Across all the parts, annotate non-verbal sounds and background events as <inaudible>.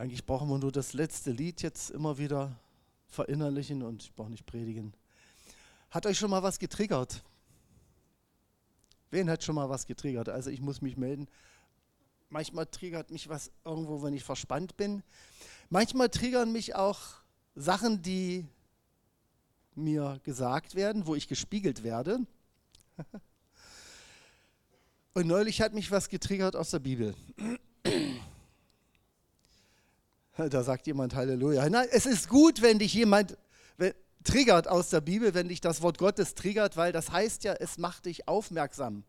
Eigentlich brauchen wir nur das letzte Lied jetzt immer wieder verinnerlichen und ich brauche nicht predigen. Hat euch schon mal was getriggert? Wen hat schon mal was getriggert? Also ich muss mich melden. Manchmal triggert mich was irgendwo, wenn ich verspannt bin. Manchmal triggern mich auch Sachen, die mir gesagt werden, wo ich gespiegelt werde. <laughs> Und neulich hat mich was getriggert aus der Bibel. Da sagt jemand Halleluja. Nein, es ist gut, wenn dich jemand triggert aus der Bibel, wenn dich das Wort Gottes triggert, weil das heißt ja, es macht dich aufmerksam.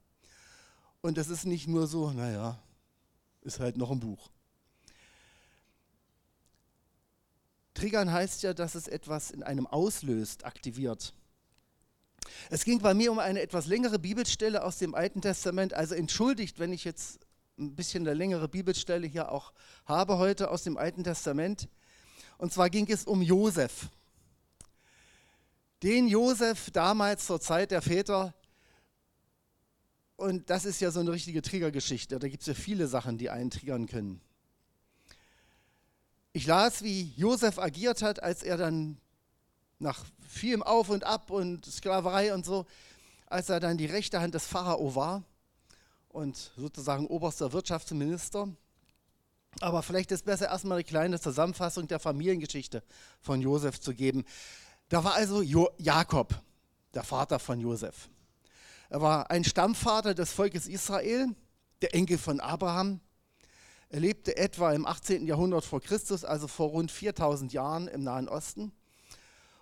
Und es ist nicht nur so, naja, ist halt noch ein Buch. Triggern heißt ja, dass es etwas in einem auslöst, aktiviert. Es ging bei mir um eine etwas längere Bibelstelle aus dem Alten Testament. Also entschuldigt, wenn ich jetzt ein bisschen eine längere Bibelstelle hier auch habe heute aus dem Alten Testament. Und zwar ging es um Josef. Den Josef damals zur Zeit der Väter. Und das ist ja so eine richtige Triggergeschichte. Da gibt es ja viele Sachen, die einen triggern können. Ich las, wie Josef agiert hat, als er dann nach vielem Auf und Ab und Sklaverei und so, als er dann die rechte Hand des Pharao war und sozusagen oberster Wirtschaftsminister. Aber vielleicht ist es besser, erstmal eine kleine Zusammenfassung der Familiengeschichte von Josef zu geben. Da war also jo Jakob, der Vater von Josef. Er war ein Stammvater des Volkes Israel, der Enkel von Abraham. Er lebte etwa im 18. Jahrhundert vor Christus, also vor rund 4000 Jahren im Nahen Osten.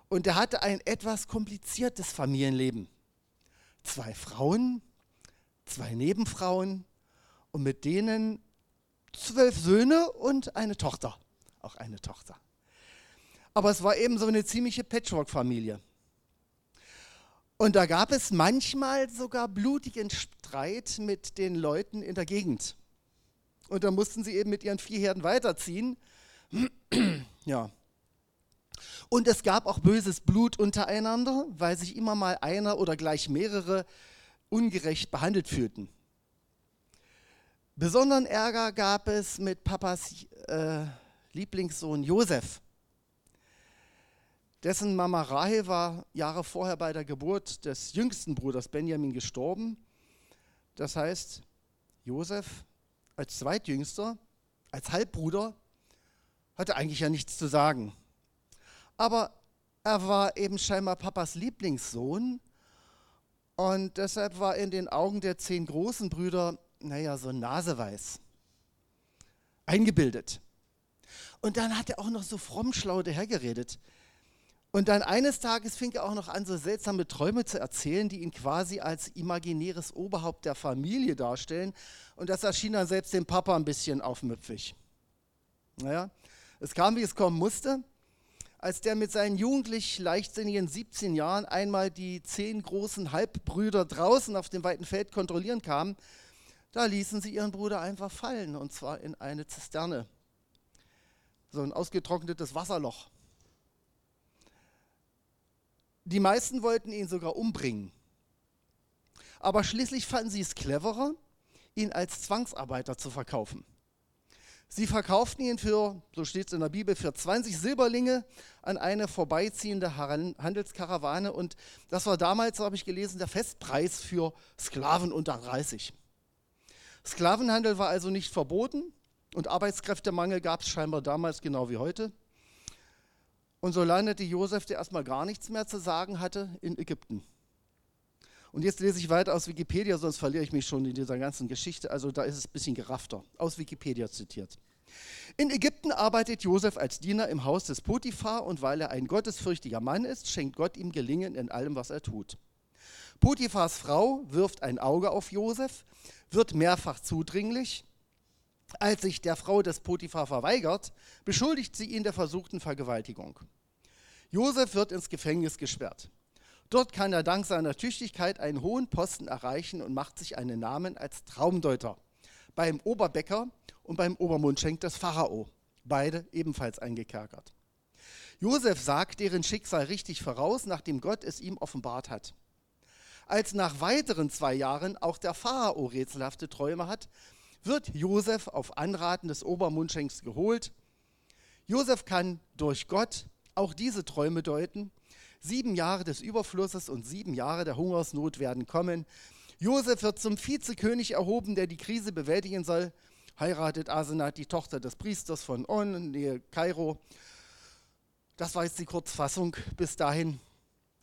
Und er hatte ein etwas kompliziertes Familienleben. Zwei Frauen, zwei Nebenfrauen und mit denen zwölf Söhne und eine Tochter. Auch eine Tochter. Aber es war eben so eine ziemliche Patchwork-Familie. Und da gab es manchmal sogar blutigen Streit mit den Leuten in der Gegend. Und da mussten sie eben mit ihren vier Herden weiterziehen. <clears throat> ja. Und es gab auch böses Blut untereinander, weil sich immer mal einer oder gleich mehrere ungerecht behandelt fühlten. Besonderen Ärger gab es mit Papas äh, Lieblingssohn Josef. Dessen Mama Rahel war Jahre vorher bei der Geburt des jüngsten Bruders Benjamin gestorben. Das heißt, Josef als Zweitjüngster, als Halbbruder, hatte eigentlich ja nichts zu sagen. Aber er war eben scheinbar Papas Lieblingssohn und deshalb war in den Augen der zehn großen Brüder, naja, so naseweiß. Eingebildet. Und dann hat er auch noch so fromm schlau dahergeredet. Und dann eines Tages fing er auch noch an, so seltsame Träume zu erzählen, die ihn quasi als imaginäres Oberhaupt der Familie darstellen. Und das erschien dann selbst dem Papa ein bisschen aufmüpfig. Naja, es kam, wie es kommen musste als der mit seinen jugendlich leichtsinnigen 17 Jahren einmal die zehn großen Halbbrüder draußen auf dem weiten Feld kontrollieren kam, da ließen sie ihren Bruder einfach fallen, und zwar in eine Zisterne. So ein ausgetrocknetes Wasserloch. Die meisten wollten ihn sogar umbringen. Aber schließlich fanden sie es cleverer, ihn als Zwangsarbeiter zu verkaufen. Sie verkauften ihn für, so steht es in der Bibel, für 20 Silberlinge an eine vorbeiziehende Handelskarawane. Und das war damals, so habe ich gelesen, der Festpreis für Sklaven unter 30. Sklavenhandel war also nicht verboten und Arbeitskräftemangel gab es scheinbar damals genau wie heute. Und so landete Josef, der erstmal gar nichts mehr zu sagen hatte, in Ägypten. Und jetzt lese ich weiter aus Wikipedia, sonst verliere ich mich schon in dieser ganzen Geschichte. Also da ist es ein bisschen geraffter. Aus Wikipedia zitiert. In Ägypten arbeitet Josef als Diener im Haus des Potiphar und weil er ein gottesfürchtiger Mann ist, schenkt Gott ihm Gelingen in allem, was er tut. Potiphars Frau wirft ein Auge auf Josef, wird mehrfach zudringlich. Als sich der Frau des Potiphar verweigert, beschuldigt sie ihn der versuchten Vergewaltigung. Josef wird ins Gefängnis gesperrt. Dort kann er dank seiner Tüchtigkeit einen hohen Posten erreichen und macht sich einen Namen als Traumdeuter. Beim Oberbäcker und beim Obermundschenk des Pharao, beide ebenfalls eingekerkert. Josef sagt deren Schicksal richtig voraus, nachdem Gott es ihm offenbart hat. Als nach weiteren zwei Jahren auch der Pharao rätselhafte Träume hat, wird Josef auf Anraten des Obermundschenks geholt Josef kann durch Gott auch diese Träume deuten. Sieben Jahre des Überflusses und sieben Jahre der Hungersnot werden kommen. Josef wird zum Vizekönig erhoben, der die Krise bewältigen soll. Heiratet Asenat die Tochter des Priesters von On, nähe Kairo. Das war jetzt die Kurzfassung bis dahin.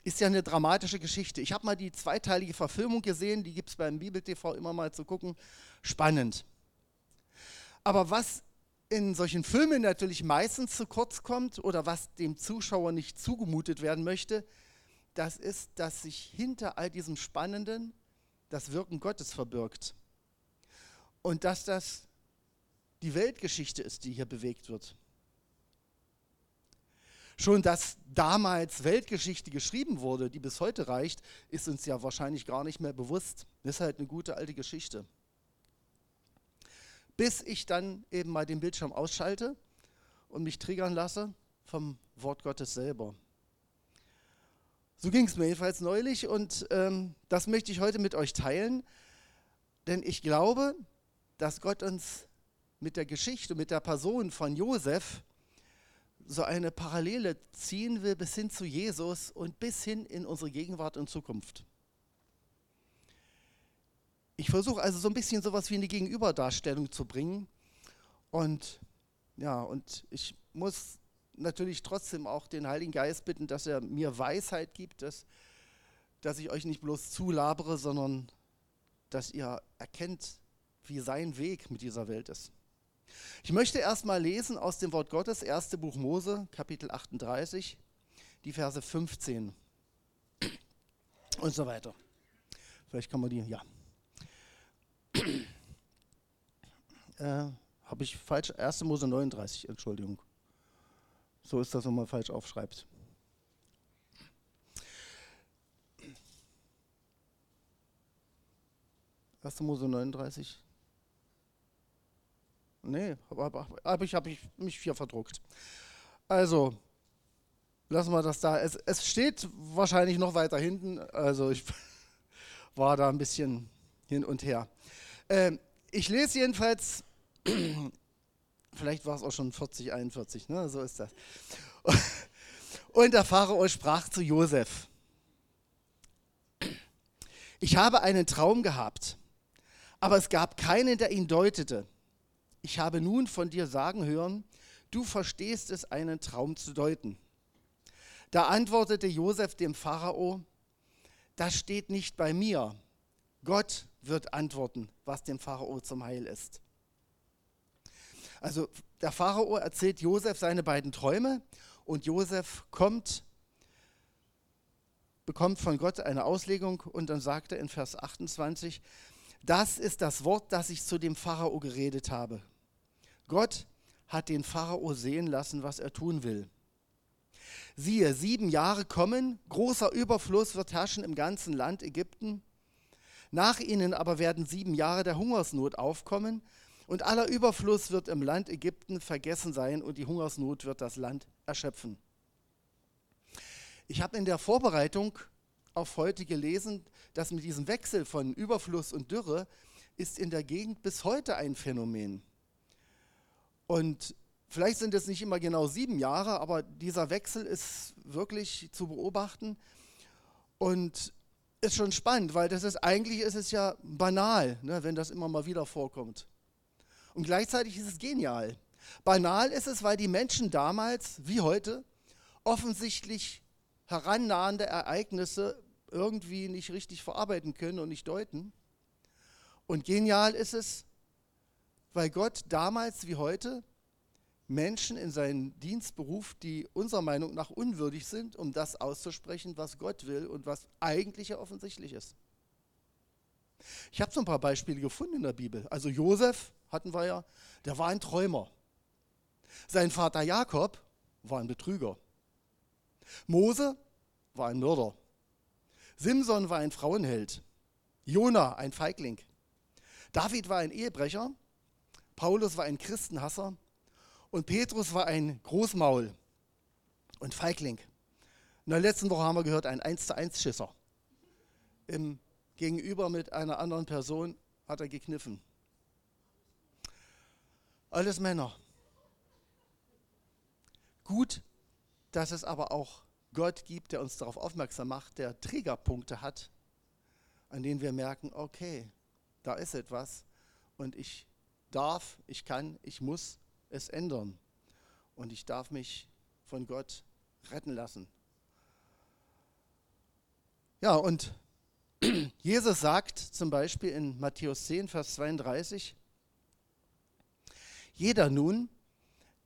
Ist ja eine dramatische Geschichte. Ich habe mal die zweiteilige Verfilmung gesehen, die gibt es beim Bibel-TV immer mal zu gucken. Spannend. Aber was in solchen Filmen natürlich meistens zu kurz kommt oder was dem Zuschauer nicht zugemutet werden möchte, das ist, dass sich hinter all diesem Spannenden das Wirken Gottes verbirgt. Und dass das die Weltgeschichte ist, die hier bewegt wird. Schon dass damals Weltgeschichte geschrieben wurde, die bis heute reicht, ist uns ja wahrscheinlich gar nicht mehr bewusst. Das ist halt eine gute alte Geschichte. Bis ich dann eben mal den Bildschirm ausschalte und mich triggern lasse vom Wort Gottes selber. So ging es mir jedenfalls neulich und ähm, das möchte ich heute mit euch teilen, denn ich glaube, dass Gott uns mit der Geschichte, mit der Person von Josef so eine Parallele ziehen will bis hin zu Jesus und bis hin in unsere Gegenwart und Zukunft. Ich versuche also so ein bisschen sowas wie eine Gegenüberdarstellung zu bringen. Und ja, und ich muss natürlich trotzdem auch den Heiligen Geist bitten, dass er mir Weisheit gibt, dass, dass ich euch nicht bloß zulabere, sondern dass ihr erkennt, wie sein Weg mit dieser Welt ist. Ich möchte erstmal lesen aus dem Wort Gottes, 1. Buch Mose, Kapitel 38, die Verse 15 und so weiter. Vielleicht kann man die, ja. Äh, Habe ich falsch, 1. Mose 39, Entschuldigung. So ist das, wenn man falsch aufschreibt. Erste Mose 39, Nee, aber, aber ich habe mich hier verdruckt. Also, lassen wir das da. Es, es steht wahrscheinlich noch weiter hinten. Also, ich <laughs> war da ein bisschen hin und her. Ähm, ich lese jedenfalls, <clears throat> vielleicht war es auch schon 40, 41, ne? so ist das. <laughs> Und der Pharao sprach zu Josef: Ich habe einen Traum gehabt, aber es gab keinen, der ihn deutete ich habe nun von dir sagen hören, du verstehst es, einen Traum zu deuten. Da antwortete Josef dem Pharao, das steht nicht bei mir. Gott wird antworten, was dem Pharao zum Heil ist. Also der Pharao erzählt Josef seine beiden Träume und Josef kommt, bekommt von Gott eine Auslegung und dann sagt er in Vers 28, das ist das Wort, das ich zu dem Pharao geredet habe. Gott hat den Pharao sehen lassen, was er tun will. Siehe, sieben Jahre kommen, großer Überfluss wird herrschen im ganzen Land Ägypten. Nach ihnen aber werden sieben Jahre der Hungersnot aufkommen und aller Überfluss wird im Land Ägypten vergessen sein und die Hungersnot wird das Land erschöpfen. Ich habe in der Vorbereitung auf heute gelesen, dass mit diesem Wechsel von Überfluss und Dürre ist in der Gegend bis heute ein Phänomen. Und vielleicht sind es nicht immer genau sieben Jahre, aber dieser Wechsel ist wirklich zu beobachten und ist schon spannend, weil das ist eigentlich ist es ja banal, ne, wenn das immer mal wieder vorkommt. Und gleichzeitig ist es genial. Banal ist es, weil die Menschen damals wie heute offensichtlich herannahende Ereignisse irgendwie nicht richtig verarbeiten können und nicht deuten. Und genial ist es, weil Gott damals wie heute Menschen in seinen Dienst beruft, die unserer Meinung nach unwürdig sind, um das auszusprechen, was Gott will und was eigentlich ja offensichtlich ist. Ich habe so ein paar Beispiele gefunden in der Bibel. Also Josef hatten wir ja, der war ein Träumer. Sein Vater Jakob war ein Betrüger. Mose war ein Mörder. Simson war ein Frauenheld. Jona ein Feigling. David war ein Ehebrecher Paulus war ein Christenhasser und Petrus war ein Großmaul und Feigling. In der letzten Woche haben wir gehört, ein 1 zu 1 Schisser. Im Gegenüber mit einer anderen Person hat er gekniffen. Alles Männer. Gut, dass es aber auch Gott gibt, der uns darauf aufmerksam macht, der Triggerpunkte hat, an denen wir merken, okay, da ist etwas und ich darf, ich kann, ich muss es ändern. Und ich darf mich von Gott retten lassen. Ja, und <clears throat> Jesus sagt zum Beispiel in Matthäus 10, Vers 32, jeder nun,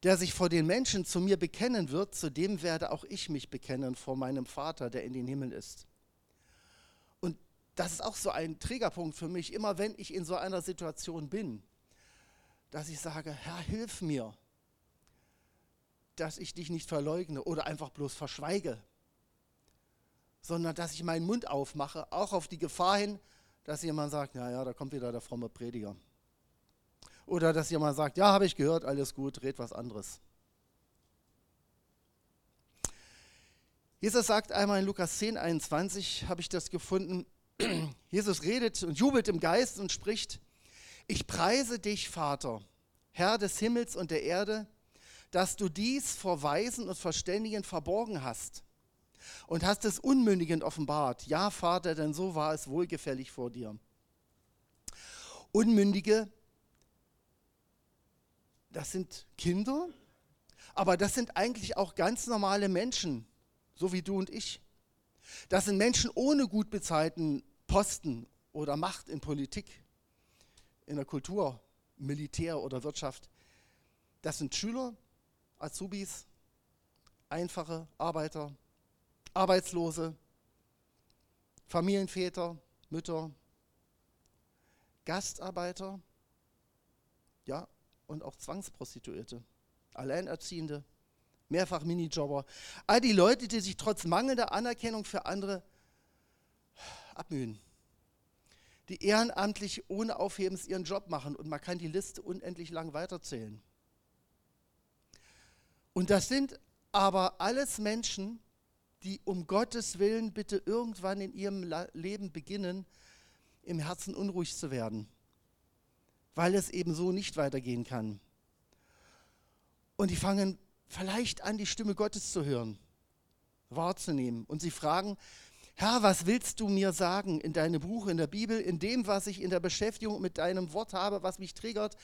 der sich vor den Menschen zu mir bekennen wird, zu dem werde auch ich mich bekennen vor meinem Vater, der in den Himmel ist. Und das ist auch so ein Trägerpunkt für mich, immer wenn ich in so einer Situation bin, dass ich sage, Herr, hilf mir, dass ich dich nicht verleugne oder einfach bloß verschweige, sondern dass ich meinen Mund aufmache, auch auf die Gefahr hin, dass jemand sagt, ja, ja, da kommt wieder der fromme Prediger. Oder dass jemand sagt, ja, habe ich gehört, alles gut, red was anderes. Jesus sagt einmal in Lukas 10, 21, habe ich das gefunden, <clears throat> Jesus redet und jubelt im Geist und spricht, ich preise dich, Vater, Herr des Himmels und der Erde, dass du dies vor Weisen und Verständigen verborgen hast und hast es Unmündigen offenbart. Ja, Vater, denn so war es wohlgefällig vor dir. Unmündige, das sind Kinder, aber das sind eigentlich auch ganz normale Menschen, so wie du und ich. Das sind Menschen ohne gut bezahlten Posten oder Macht in Politik, in der Kultur, Militär oder Wirtschaft. Das sind Schüler, Azubis, einfache Arbeiter, Arbeitslose, Familienväter, Mütter, Gastarbeiter, ja, und auch Zwangsprostituierte, Alleinerziehende, mehrfach Minijobber. All die Leute, die sich trotz mangelnder Anerkennung für andere abmühen, die ehrenamtlich ohne Aufhebens ihren Job machen und man kann die Liste unendlich lang weiterzählen. Und das sind aber alles Menschen, die um Gottes Willen bitte irgendwann in ihrem Leben beginnen, im Herzen unruhig zu werden, weil es eben so nicht weitergehen kann. Und die fangen vielleicht an, die Stimme Gottes zu hören, wahrzunehmen. Und sie fragen, Herr, was willst du mir sagen in deinem Buch, in der Bibel, in dem, was ich in der Beschäftigung mit deinem Wort habe, was mich triggert,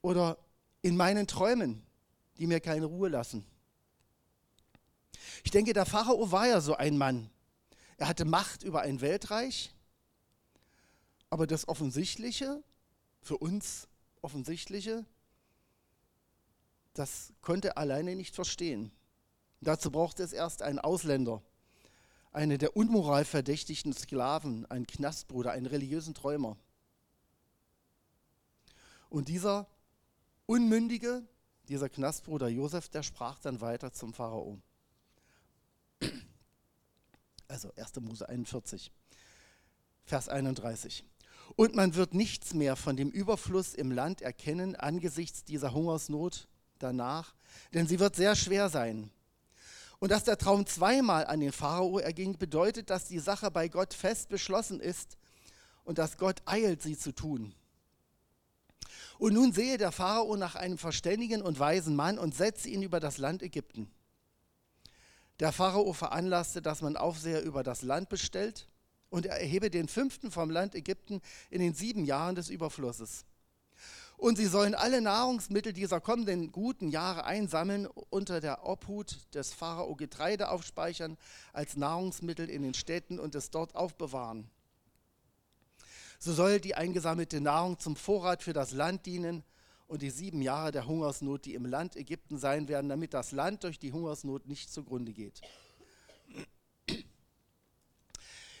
oder in meinen Träumen, die mir keine Ruhe lassen? Ich denke, der Pharao war ja so ein Mann. Er hatte Macht über ein Weltreich, aber das Offensichtliche, für uns Offensichtliche, das konnte er alleine nicht verstehen. Dazu brauchte es erst einen Ausländer, eine der Unmoral verdächtigten Sklaven, einen Knastbruder, einen religiösen Träumer. Und dieser Unmündige, dieser Knastbruder Josef, der sprach dann weiter zum Pharao. <clears throat> Also 1. Mose 41, Vers 31. Und man wird nichts mehr von dem Überfluss im Land erkennen angesichts dieser Hungersnot danach, denn sie wird sehr schwer sein. Und dass der Traum zweimal an den Pharao erging, bedeutet, dass die Sache bei Gott fest beschlossen ist und dass Gott eilt, sie zu tun. Und nun sehe der Pharao nach einem verständigen und weisen Mann und setze ihn über das Land Ägypten. Der Pharao veranlasste, dass man Aufseher über das Land bestellt und er erhebe den fünften vom Land Ägypten in den sieben Jahren des Überflusses. Und sie sollen alle Nahrungsmittel dieser kommenden guten Jahre einsammeln, unter der Obhut des Pharao Getreide aufspeichern, als Nahrungsmittel in den Städten und es dort aufbewahren. So soll die eingesammelte Nahrung zum Vorrat für das Land dienen und die sieben Jahre der Hungersnot, die im Land Ägypten sein werden, damit das Land durch die Hungersnot nicht zugrunde geht.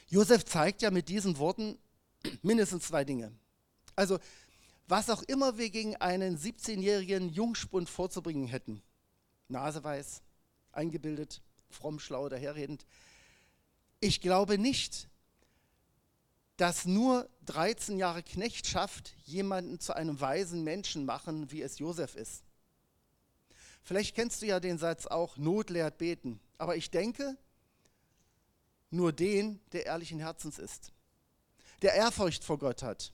Josef zeigt ja mit diesen Worten mindestens zwei Dinge. Also, was auch immer wir gegen einen 17-jährigen Jungspund vorzubringen hätten, naseweiß, eingebildet, fromm, schlau, daherredend, ich glaube nicht, dass nur 13 Jahre Knechtschaft jemanden zu einem weisen Menschen machen, wie es Josef ist. Vielleicht kennst du ja den Satz auch, Not lehrt beten. Aber ich denke, nur den, der ehrlichen Herzens ist, der Ehrfurcht vor Gott hat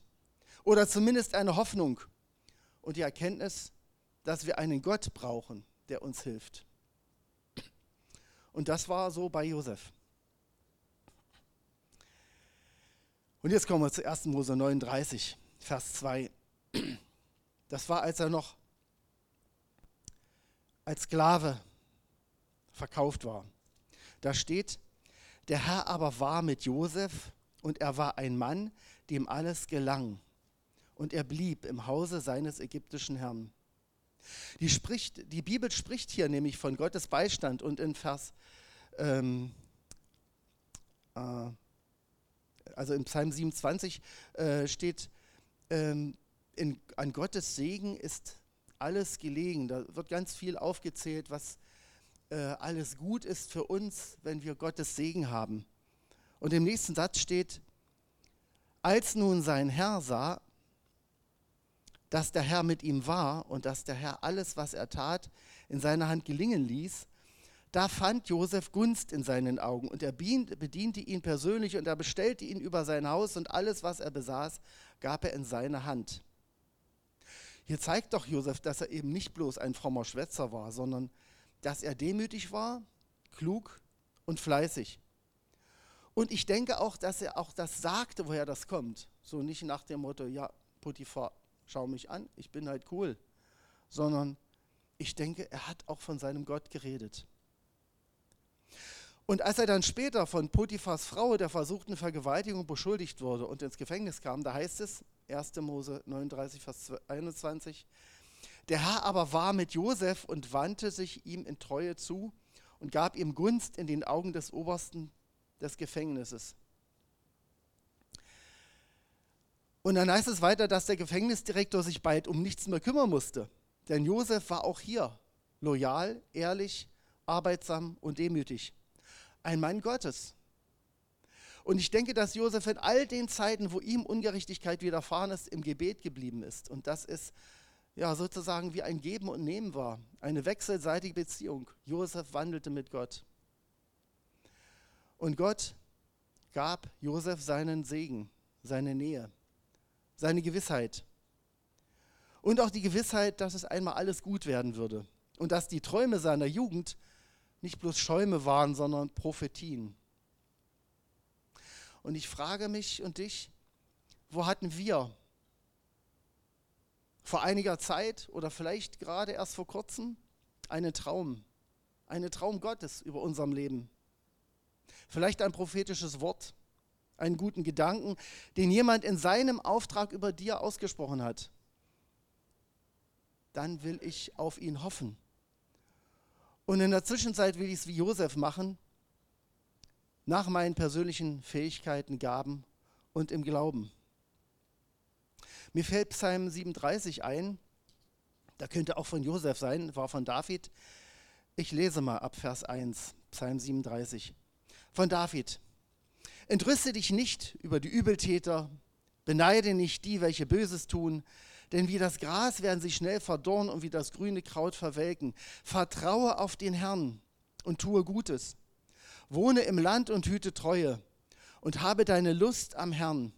oder zumindest eine Hoffnung und die Erkenntnis, dass wir einen Gott brauchen, der uns hilft. Und das war so bei Josef. Und jetzt kommen wir zu 1. Mose 39, Vers 2. Das war, als er noch als Sklave verkauft war. Da steht, der Herr aber war mit Josef und er war ein Mann, dem alles gelang. Und er blieb im Hause seines ägyptischen Herrn. Die, spricht, die Bibel spricht hier nämlich von Gottes Beistand und in Vers, ähm, äh, also im Psalm 27 äh, steht, ähm, in, an Gottes Segen ist alles gelegen. Da wird ganz viel aufgezählt, was äh, alles gut ist für uns, wenn wir Gottes Segen haben. Und im nächsten Satz steht, als nun sein Herr sah, dass der Herr mit ihm war und dass der Herr alles, was er tat, in seiner Hand gelingen ließ, da fand Josef Gunst in seinen Augen und er bediente ihn persönlich und er bestellte ihn über sein Haus und alles, was er besaß, gab er in seine Hand. Hier zeigt doch Josef, dass er eben nicht bloß ein frommer Schwätzer war, sondern dass er demütig war, klug und fleißig. Und ich denke auch, dass er auch das sagte, woher das kommt. So nicht nach dem Motto, ja, Potiphar, schau mich an, ich bin halt cool. Sondern ich denke, er hat auch von seinem Gott geredet. Und als er dann später von Potiphars Frau der versuchten Vergewaltigung beschuldigt wurde und ins Gefängnis kam, da heißt es, 1. Mose 39, Vers 21, der Herr aber war mit Josef und wandte sich ihm in Treue zu und gab ihm Gunst in den Augen des Obersten des Gefängnisses. Und dann heißt es weiter, dass der Gefängnisdirektor sich bald um nichts mehr kümmern musste. Denn Josef war auch hier loyal, ehrlich, arbeitsam und demütig. Ein Mann Gottes. Und ich denke, dass Josef in all den Zeiten, wo ihm Ungerechtigkeit widerfahren ist, im Gebet geblieben ist. Und das ist ja sozusagen wie ein Geben und Nehmen war. Eine wechselseitige Beziehung. Josef wandelte mit Gott. Und Gott gab Josef seinen Segen, seine Nähe seine Gewissheit. Und auch die Gewissheit, dass es einmal alles gut werden würde. Und dass die Träume seiner Jugend nicht bloß Schäume waren, sondern Prophetien. Und ich frage mich und dich, wo hatten wir vor einiger Zeit oder vielleicht gerade erst vor kurzem einen Traum, einen Traum Gottes über unserem Leben? Vielleicht ein prophetisches Wort, einen guten Gedanken, den jemand in seinem Auftrag über dir ausgesprochen hat, dann will ich auf ihn hoffen. Und in der Zwischenzeit will ich es wie Josef machen, nach meinen persönlichen Fähigkeiten, Gaben und im Glauben. Mir fällt Psalm 37 ein, da könnte auch von Josef sein, war von David. Ich lese mal ab Vers 1, Psalm 37. Von David. Entrüste dich nicht über die Übeltäter, beneide nicht die, welche Böses tun, denn wie das Gras werden sie schnell verdorren und wie das grüne Kraut verwelken. Vertraue auf den Herrn und tue Gutes. Wohne im Land und hüte Treue und habe deine Lust am Herrn.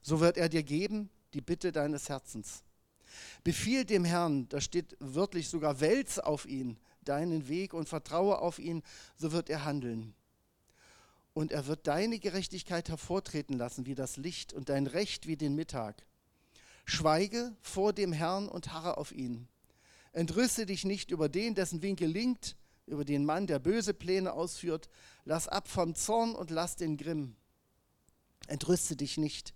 So wird er dir geben die Bitte deines Herzens. Befiehl dem Herrn, da steht wörtlich sogar, wälz auf ihn deinen Weg und vertraue auf ihn, so wird er handeln und er wird deine Gerechtigkeit hervortreten lassen wie das Licht und dein Recht wie den Mittag. Schweige vor dem Herrn und harre auf ihn. Entrüste dich nicht über den, dessen Weg gelingt, über den Mann, der böse Pläne ausführt. Lass ab vom Zorn und lass den Grimm. Entrüste dich nicht,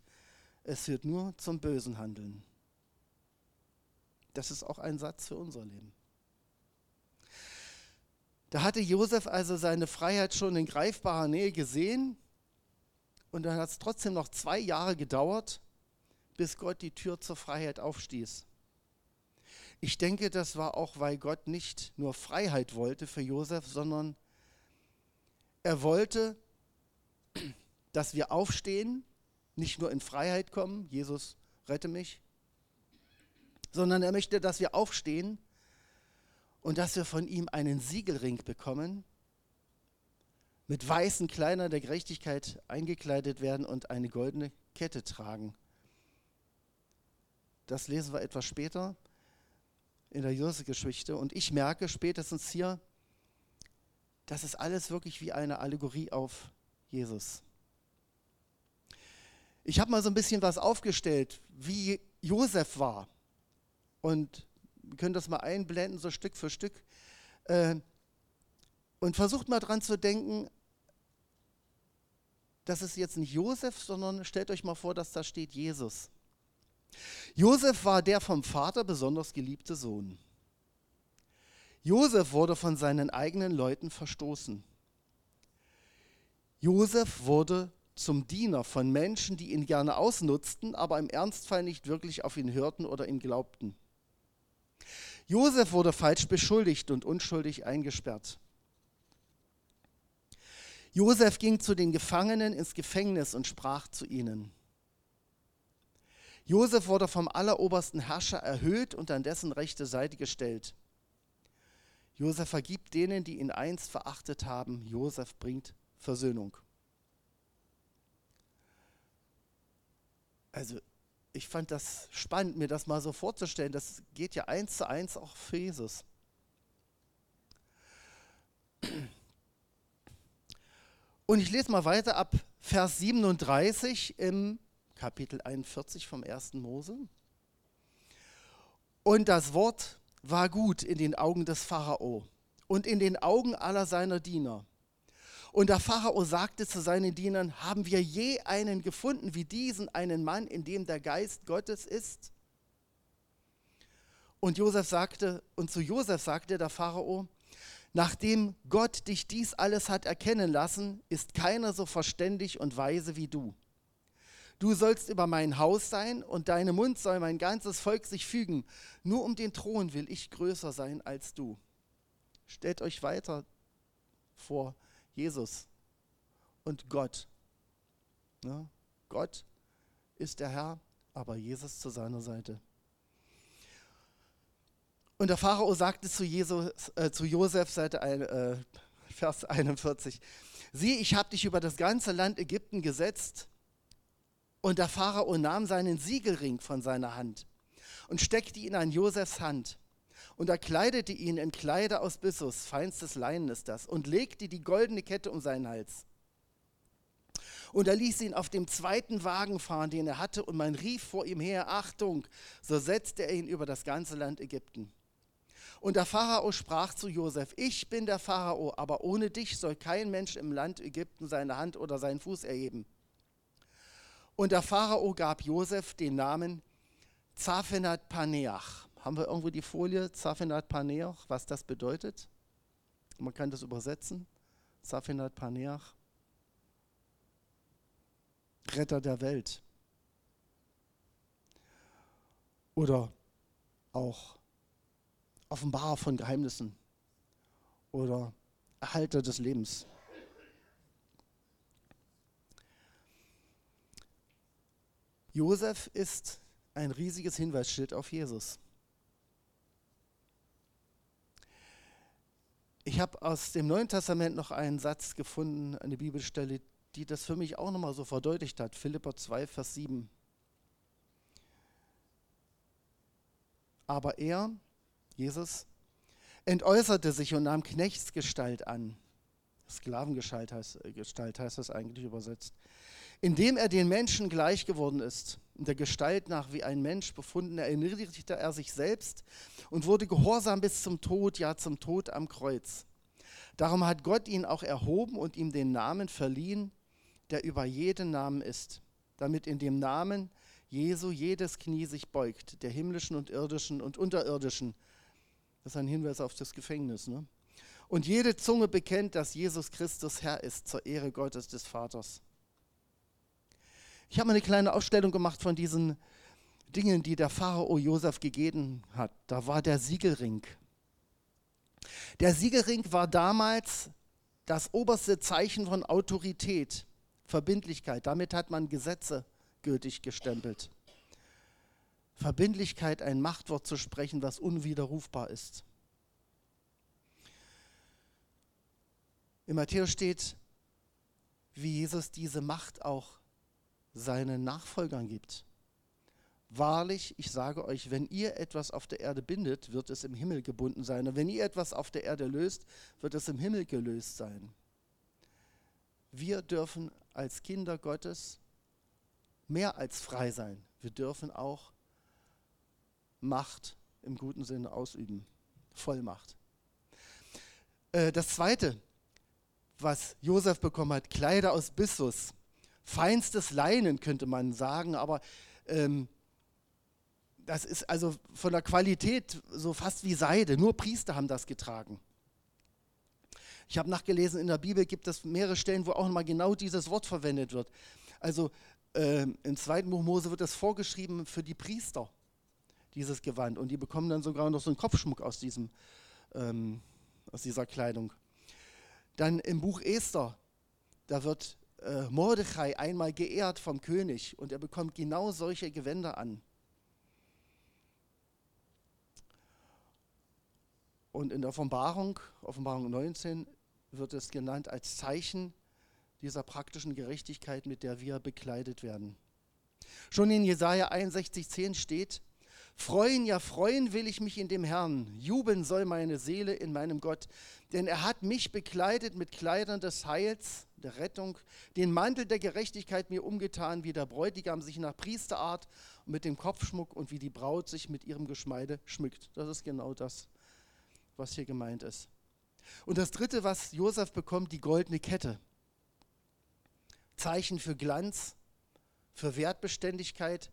es führt nur zum bösen Handeln. Das ist auch ein Satz für unser Leben. Da hatte Josef also seine Freiheit schon in greifbarer Nähe gesehen und dann hat es trotzdem noch zwei Jahre gedauert, bis Gott die Tür zur Freiheit aufstieß. Ich denke, das war auch, weil Gott nicht nur Freiheit wollte für Josef, sondern er wollte, <clears throat> dass wir aufstehen, nicht nur in Freiheit kommen, Jesus rette mich, sondern er möchte, dass wir aufstehen und dass wir von ihm einen Siegelring bekommen, mit weißen Kleidern der Gerechtigkeit eingekleidet werden und eine goldene Kette tragen. Das lesen wir etwas später. in der Josef-Geschichte. Und ich merke spätestens hier, das ist alles wirklich wie eine Allegorie auf Jesus. Ich habe mal so ein bisschen was aufgestellt, wie Josef war. Und wir können das mal einblenden, so Stück für Stück. Äh, und versucht mal dran zu denken, das ist jetzt nicht Josef, sondern stellt euch mal vor, dass da steht Jesus. Josef war der vom Vater besonders geliebte Sohn. Josef wurde von seinen eigenen Leuten verstoßen. Josef wurde zum Diener von Menschen, die ihn gerne ausnutzten, aber im Ernstfall nicht wirklich auf ihn hörten oder ihm glaubten. Josef wurde falsch beschuldigt und unschuldig eingesperrt. Josef ging zu den Gefangenen ins Gefängnis und sprach zu ihnen. Josef wurde vom allerobersten Herrscher erhöht und an dessen rechte Seite gestellt. Josef vergibt denen, die ihn einst verachtet haben. Josef bringt Versöhnung. Also ich fand das spannend, mir das mal so vorzustellen. Das geht ja eins zu eins auch für Jesus. Und ich lese mal weiter ab Vers 37 im Kapitel 41 vom 1. Mose. Und das Wort war gut in den Augen des Pharao und in den Augen aller seiner Diener. Und der Pharao sagte zu seinen Dienern, haben wir je einen gefunden wie diesen, einen Mann, in dem der Geist Gottes ist? Und Josef sagte, und zu Josef sagte der Pharao, nachdem Gott dich dies alles hat erkennen lassen, ist keiner so verständig und weise wie du. Du sollst über mein Haus sein und deinem Mund soll mein ganzes Volk sich fügen. Nur um den Thron will ich größer sein als du. Stellt euch weiter vor Jesus und Gott. Ja, Gott ist der Herr, aber Jesus zu seiner Seite. Und der Pharao sagte zu, Jesus, äh, zu Josef, Seite ein, äh, <laughs> Vers 41, sieh, ich habe dich über das ganze Land Ägypten gesetzt und der Pharao nahm seinen Siegelring von seiner Hand und steckte ihn an Josefs Hand. Und er kleidete ihn in Kleider aus Bissus, feinstes Leinen ist das, und legte die goldene Kette um seinen Hals. Und er ließ ihn auf dem zweiten Wagen fahren, den er hatte, und man rief vor ihm her, Achtung, so setzte er ihn über das ganze Land Ägypten. Und der Pharao sprach zu Josef, ich bin der Pharao, aber ohne dich soll kein Mensch im Land Ägypten seine Hand oder seinen Fuß erheben. Und der Pharao gab Josef den Namen Zaphenat Paneach. Haben wir irgendwo die Folie Zaphenat Paneach, was das bedeutet? Man kann das übersetzen. Zaphenat Paneach. Retter der Welt. Oder auch Offenbarer von Geheimnissen. Oder Erhalter des Lebens. Josef ist ein riesiges Hinweisschild auf Jesus. Ich habe aus dem Neuen Testament noch einen Satz gefunden, eine Bibelstelle, die das für mich auch nochmal so verdeutlicht hat. Philippa 2, Vers 7. Aber er, Jesus, entäußerte sich und nahm Knechtsgestalt an. Sklavengestalt heißt, äh, heißt das eigentlich übersetzt indem er den Menschen gleich geworden ist, in der Gestalt nach wie ein Mensch befunden, erniedrigte er sich selbst und wurde gehorsam bis zum Tod, ja zum Tod am Kreuz. Darum hat Gott ihn auch erhoben und ihm den Namen verliehen, der über jeden Namen ist, damit in dem Namen Jesu jedes Knie sich beugt, der himmlischen und irdischen und unterirdischen. Das ist ein Hinweis auf das Gefängnis. Ne? Und jede Zunge bekennt, dass Jesus Christus Herr ist, zur Ehre Gottes des Vaters. Ich habe eine kleine Ausstellung gemacht von diesen Dingen, die der Pharao Josef gegeben hat. Da war der Siegelring. Der Siegelring war damals das oberste Zeichen von Autorität, Verbindlichkeit. Damit hat man Gesetze gültig gestempelt. Verbindlichkeit, ein Machtwort zu sprechen, was unwiderrufbar ist. In Matthäus steht, wie Jesus diese Macht auch seinen Nachfolgern gibt. Wahrlich, ich sage euch, wenn ihr etwas auf der Erde bindet, wird es im Himmel gebunden sein. Und wenn ihr etwas auf der Erde löst, wird es im Himmel gelöst sein. Wir dürfen als Kinder Gottes mehr als frei sein. Wir dürfen auch Macht im guten Sinne ausüben. Vollmacht. Äh, das zweite, was Josef bekommen hat, Kleider aus Bissus. Feinstes Leinen könnte man sagen, aber ähm, das ist also von der Qualität so fast wie Seide. Nur Priester haben das getragen. Ich habe nachgelesen, in der Bibel gibt es mehrere Stellen, wo auch mal genau dieses Wort verwendet wird. Also äh, im zweiten Buch Mose wird das vorgeschrieben für die Priester, dieses Gewand. Und die bekommen dann sogar noch so einen Kopfschmuck aus, diesem, ähm, aus dieser Kleidung. Dann im Buch Esther, da wird äh, Mordechai einmal geehrt vom König und er bekommt genau solche Gewänder an. Und in der Offenbarung, Offenbarung 19, wird es genannt als Zeichen dieser praktischen Gerechtigkeit, mit der wir bekleidet werden. Schon in Jesaja 61,10 steht: Freuen, ja, freuen will ich mich in dem Herrn. Jubeln soll meine Seele in meinem Gott. Denn er hat mich bekleidet mit Kleidern des Heils, der Rettung, den Mantel der Gerechtigkeit mir umgetan, wie der Bräutigam sich nach Priesterart und mit dem Kopfschmuck und wie die Braut sich mit ihrem Geschmeide schmückt. Das ist genau das, was hier gemeint ist. Und das dritte, was Josef bekommt, die goldene Kette. Zeichen für Glanz, für Wertbeständigkeit,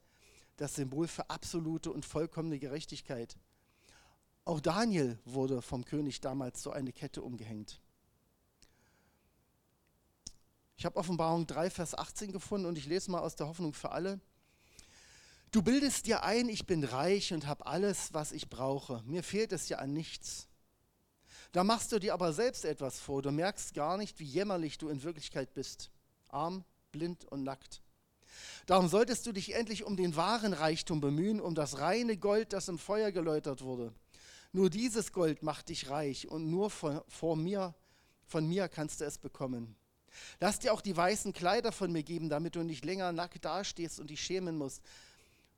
das Symbol für absolute und vollkommene Gerechtigkeit. Auch Daniel wurde vom König damals so eine Kette umgehängt. Ich habe Offenbarung 3, Vers 18 gefunden und ich lese mal aus der Hoffnung für alle. Du bildest dir ein, ich bin reich und habe alles, was ich brauche. Mir fehlt es ja an nichts. Da machst du dir aber selbst etwas vor. Du merkst gar nicht, wie jämmerlich du in Wirklichkeit bist. Arm, blind und nackt. Darum solltest du dich endlich um den wahren Reichtum bemühen, um das reine Gold, das im Feuer geläutert wurde. Nur dieses Gold macht dich reich und nur von, mir, von mir kannst du es bekommen. Lass dir auch die weißen Kleider von mir geben, damit du nicht länger nackt dastehst und dich schämen musst.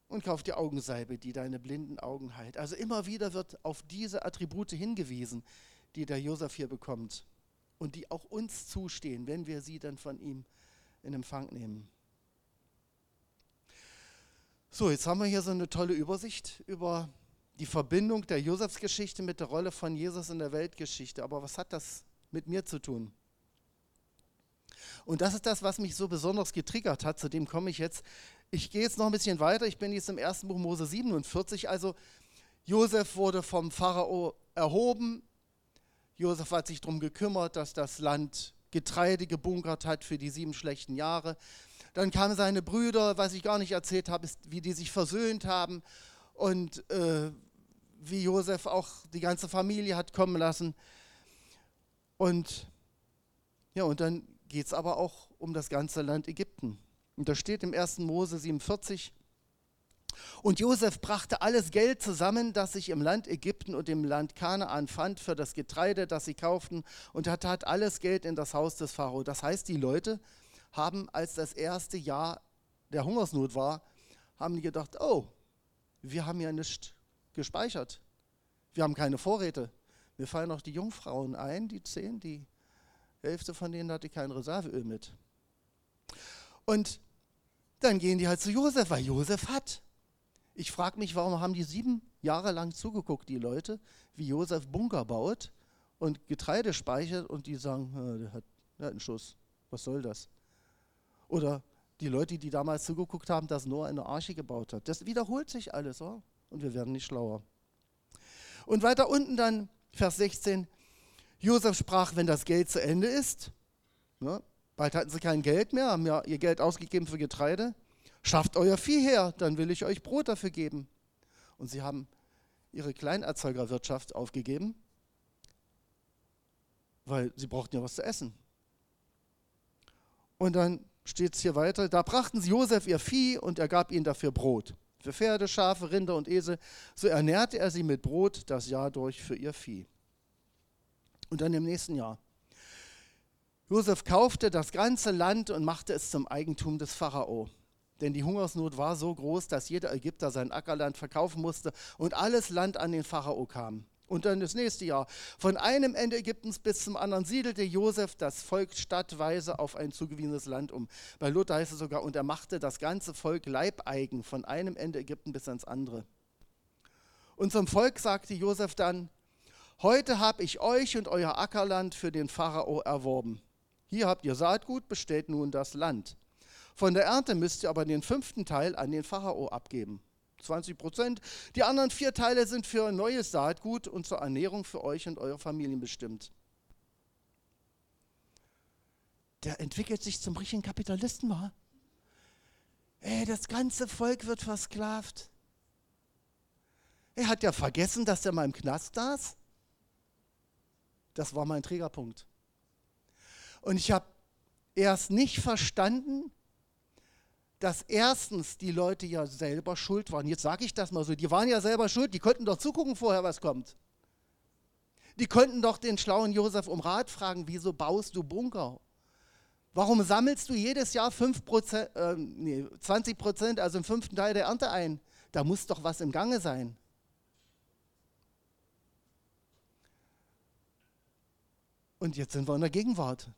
Und kauf dir Augensalbe, die deine blinden Augen heilt. Also immer wieder wird auf diese Attribute hingewiesen, die der Josef hier bekommt und die auch uns zustehen, wenn wir sie dann von ihm in Empfang nehmen. So, jetzt haben wir hier so eine tolle Übersicht über die Verbindung der Josefsgeschichte mit der Rolle von Jesus in der Weltgeschichte. Aber was hat das mit mir zu tun? Und das ist das, was mich so besonders getriggert hat. Zu dem komme ich jetzt. Ich gehe jetzt noch ein bisschen weiter. Ich bin jetzt im ersten Buch Mose 47. Also Josef wurde vom Pharao erhoben, Josef hat sich darum gekümmert, dass das Land Getreide gebunkert hat für die sieben schlechten Jahre. Dann kamen seine Brüder, was ich gar nicht erzählt habe, ist, wie die sich versöhnt haben und äh, wie Josef auch die ganze Familie hat kommen lassen. Und ja, und dann geht es aber auch um das ganze Land Ägypten. Und da steht im 1. Mose 47, und Josef brachte alles Geld zusammen, das sich im Land Ägypten und im Land Kanaan fand, für das Getreide, das sie kauften, und er tat alles Geld in das Haus des Pharao. Das heißt, die Leute haben, als das erste Jahr der Hungersnot war, haben die gedacht, oh, wir haben ja nichts gespeichert. Wir haben keine Vorräte. Mir fallen noch die Jungfrauen ein, die zehn, die Hälfte von denen hatte kein Reserveöl mit. Und dann gehen die halt zu Josef, weil Josef hat. Ich frage mich, warum haben die sieben Jahre lang zugeguckt, die Leute, wie Josef Bunker baut und Getreide speichert und die sagen, der hat, der hat einen Schuss, was soll das? Oder die Leute, die damals zugeguckt haben, dass Noah eine Arche gebaut hat. Das wiederholt sich alles oh? und wir werden nicht schlauer. Und weiter unten dann, Vers 16, Josef sprach, wenn das Geld zu Ende ist, ne, bald hatten sie kein Geld mehr, haben ja ihr Geld ausgegeben für Getreide, schafft euer Vieh her, dann will ich euch Brot dafür geben. Und sie haben ihre Kleinerzeugerwirtschaft aufgegeben, weil sie brauchten ja was zu essen. Und dann steht es hier weiter, da brachten sie Josef ihr Vieh und er gab ihnen dafür Brot. Für Pferde, Schafe, Rinder und Esel. So ernährte er sie mit Brot das Jahr durch für ihr Vieh. Und dann im nächsten Jahr. Josef kaufte das ganze Land und machte es zum Eigentum des Pharao. Denn die Hungersnot war so groß, dass jeder Ägypter sein Ackerland verkaufen musste und alles Land an den Pharao kam. Und dann das nächste Jahr. Von einem Ende Ägyptens bis zum anderen siedelte Josef das Volk stadtweise auf ein zugewiesenes Land um. Bei Luther heißt es sogar, und er machte das ganze Volk leibeigen, von einem Ende Ägypten bis ans andere. Und zum Volk sagte Josef dann, heute habe ich euch und euer Ackerland für den Pharao erworben. Hier habt ihr Saatgut, bestellt nun das Land. Von der Ernte müsst ihr aber den fünften Teil an den Pharao abgeben. 20 Prozent. Die anderen vier Teile sind für neues Saatgut und zur Ernährung für euch und eure Familien bestimmt. Der entwickelt sich zum richtigen Kapitalisten, war. Ey, das ganze Volk wird versklavt. Er hat ja vergessen, dass er mal im Knast saß. Das war mein Trägerpunkt. Und ich habe erst nicht verstanden, dass erstens die Leute ja selber schuld waren. Jetzt sage ich das mal so, die waren ja selber schuld, die konnten doch zugucken vorher, was kommt. Die könnten doch den schlauen Josef um Rat fragen, wieso baust du Bunker? Warum sammelst du jedes Jahr 5%, äh, nee, 20 Prozent, also im fünften Teil der Ernte ein? Da muss doch was im Gange sein. Und jetzt sind wir in der Gegenwart.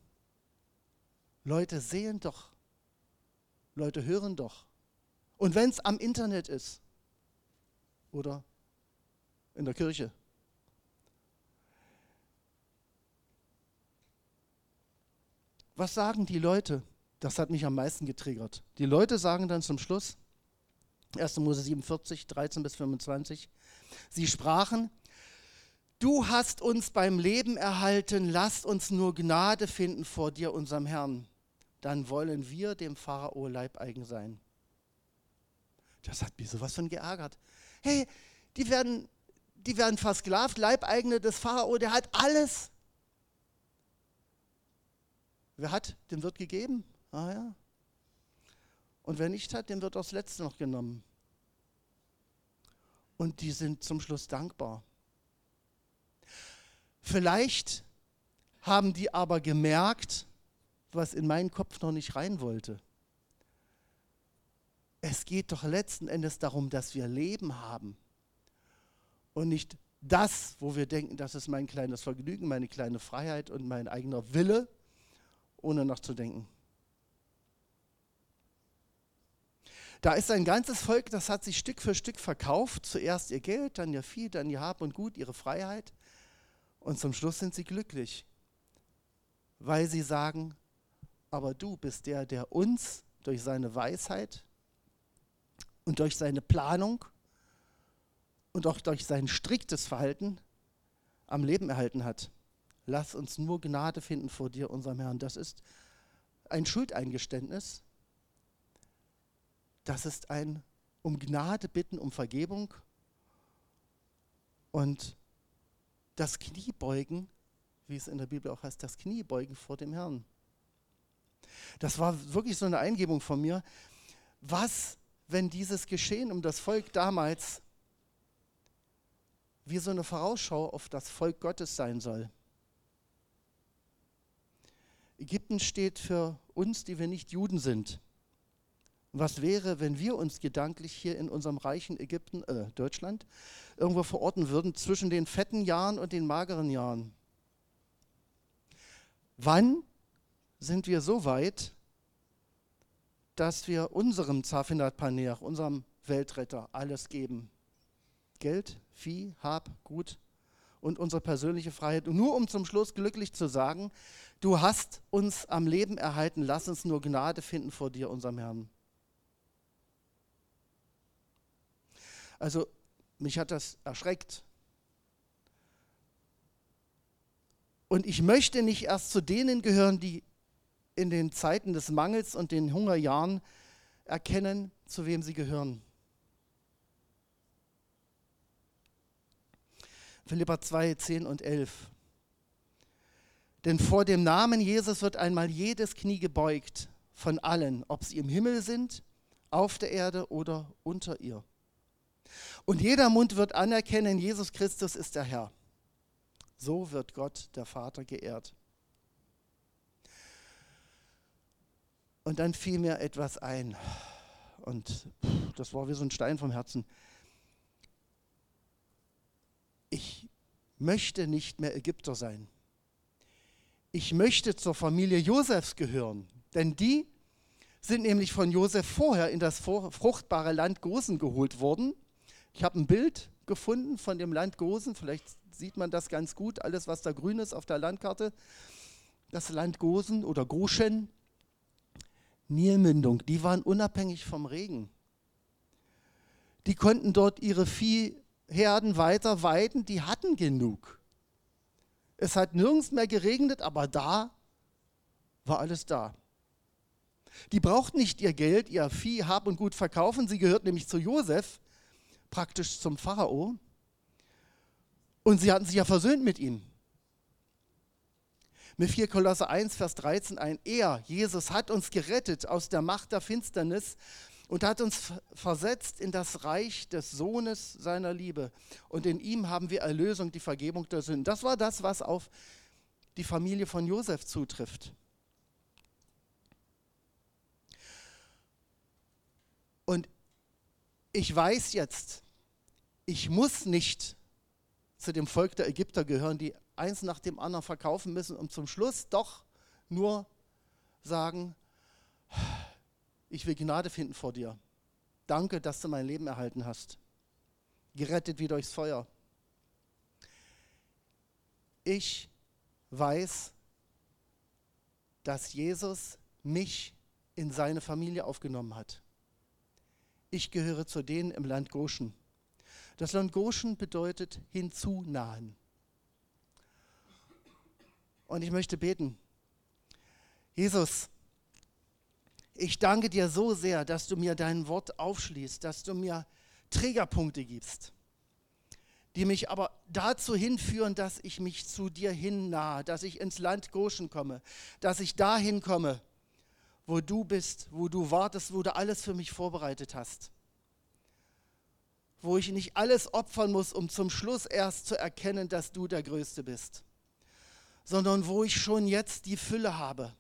Leute sehen doch, Leute hören doch. Und wenn es am Internet ist oder in der Kirche. Was sagen die Leute? Das hat mich am meisten getriggert. Die Leute sagen dann zum Schluss, 1. Mose 47, 13 bis 25, sie sprachen, du hast uns beim Leben erhalten, lass uns nur Gnade finden vor dir, unserem Herrn dann wollen wir dem Pharao Leibeigen sein. Das hat mich sowas von geärgert. Hey, die werden, die werden versklavt, Leibeigene des Pharao, der hat alles. Wer hat, dem wird gegeben. Ah ja. Und wer nicht hat, dem wird das Letzte noch genommen. Und die sind zum Schluss dankbar. Vielleicht haben die aber gemerkt, was in meinen Kopf noch nicht rein wollte. Es geht doch letzten Endes darum, dass wir Leben haben und nicht das, wo wir denken, das ist mein kleines Vergnügen, meine kleine Freiheit und mein eigener Wille, ohne nachzudenken. Da ist ein ganzes Volk, das hat sich Stück für Stück verkauft. Zuerst ihr Geld, dann ihr Vieh, dann ihr Hab und Gut, ihre Freiheit. Und zum Schluss sind sie glücklich, weil sie sagen, aber du bist der, der uns durch seine Weisheit und durch seine Planung und auch durch sein striktes Verhalten am Leben erhalten hat. Lass uns nur Gnade finden vor dir, unserem Herrn. Das ist ein Schuldeingeständnis. Das ist ein um Gnade bitten, um Vergebung und das Kniebeugen, wie es in der Bibel auch heißt, das Kniebeugen vor dem Herrn. Das war wirklich so eine Eingebung von mir. Was, wenn dieses Geschehen um das Volk damals wie so eine Vorausschau auf das Volk Gottes sein soll? Ägypten steht für uns, die wir nicht Juden sind. Was wäre, wenn wir uns gedanklich hier in unserem reichen Ägypten, äh, Deutschland, irgendwo verorten würden zwischen den fetten Jahren und den mageren Jahren? Wann sind wir so weit, dass wir unserem Zafinat Paner, unserem Weltretter, alles geben. Geld, Vieh, Hab, Gut und unsere persönliche Freiheit. Und nur um zum Schluss glücklich zu sagen, du hast uns am Leben erhalten, lass uns nur Gnade finden vor dir, unserem Herrn. Also mich hat das erschreckt. Und ich möchte nicht erst zu denen gehören, die in den Zeiten des Mangels und den Hungerjahren erkennen, zu wem sie gehören. Philippa 2, 10 und 11. Denn vor dem Namen Jesus wird einmal jedes Knie gebeugt von allen, ob sie im Himmel sind, auf der Erde oder unter ihr. Und jeder Mund wird anerkennen, Jesus Christus ist der Herr. So wird Gott, der Vater, geehrt. Und dann fiel mir etwas ein. und das war wie so ein Stein vom Herzen. Ich möchte nicht mehr Ägypter sein. Ich möchte zur Familie Josefs gehören, denn die sind nämlich von Josef vorher in das fruchtbare Land Gosen geholt worden. Ich habe ein Bild gefunden von dem Land Gosen, vielleicht sieht man das ganz gut, alles was da grün ist auf der Landkarte. Das Land Gosen oder Goshen, Nilmündung, die waren unabhängig vom Regen. Die konnten dort ihre Viehherden weiter weiden, die hatten genug. Es hat nirgends mehr geregnet, aber da war alles da. Die braucht nicht ihr Geld, ihr Vieh, Hab und Gut verkaufen. Sie gehört nämlich zu Josef, praktisch zum Pharao. Und sie hatten sich ja versöhnt mit ihm. Mir fiel Kolosse 1, Vers 13 ein. Er, Jesus, hat uns gerettet aus der Macht der Finsternis und hat uns versetzt in das Reich des Sohnes seiner Liebe. Und in ihm haben wir Erlösung, die Vergebung der Sünden. Das war das, was auf die Familie von Josef zutrifft. Und ich weiß jetzt, ich muss nicht zu dem Volk der Ägypter gehören, die eins nach dem anderen verkaufen müssen und zum Schluss doch nur sagen, ich will Gnade finden vor dir. Danke, dass du mein Leben erhalten hast. Gerettet wie durchs Feuer. Ich weiß, dass Jesus mich in seine Familie aufgenommen hat. Ich gehöre zu denen im Land Goshen. Das Land Goshen bedeutet hinzunahen. Und ich möchte beten. Jesus, ich danke dir so sehr, dass du mir dein Wort aufschließt, dass du mir Trägerpunkte gibst, die mich aber dazu hinführen, dass ich mich zu dir hinnahe, dass ich ins Land Goshen komme, dass ich dahin komme, wo du bist, wo du wartest, wo du alles für mich vorbereitet hast. Wo ich nicht alles opfern muss, um zum Schluss erst zu erkennen, dass du der Größte bist, sondern wo ich schon jetzt die Fülle habe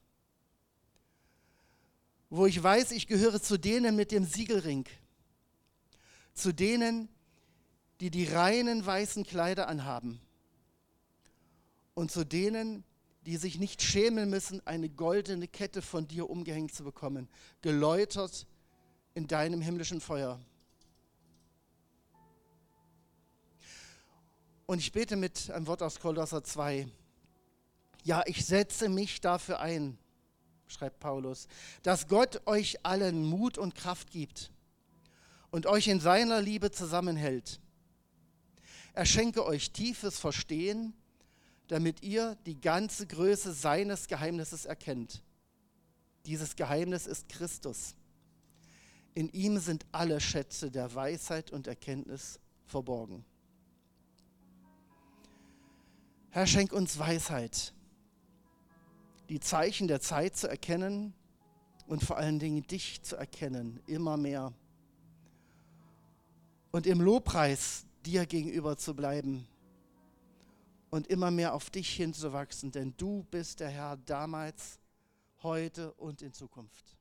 wo ich weiß, ich gehöre zu denen mit dem Siegelring, zu denen, die die reinen weißen Kleider anhaben und zu denen, die sich nicht schämen müssen, eine goldene Kette von dir umgehängt zu bekommen, geläutert in deinem himmlischen Feuer. Und ich bete mit einem Wort aus Kolosser 2. Ja, ich setze mich dafür ein, schreibt Paulus, dass Gott euch allen Mut und Kraft gibt und euch in seiner Liebe zusammenhält. Er schenke euch tiefes Verstehen, damit ihr die ganze Größe seines Geheimnisses erkennt. Dieses Geheimnis ist Christus. In ihm sind alle Schätze der Weisheit und Erkenntnis verborgen. Herr, schenk uns Weisheit die Zeichen der Zeit zu erkennen und vor allen Dingen dich zu erkennen, immer mehr. Und im Lobpreis dir gegenüber zu bleiben und immer mehr auf dich hinzuwachsen, denn du bist der Herr damals, heute und in Zukunft.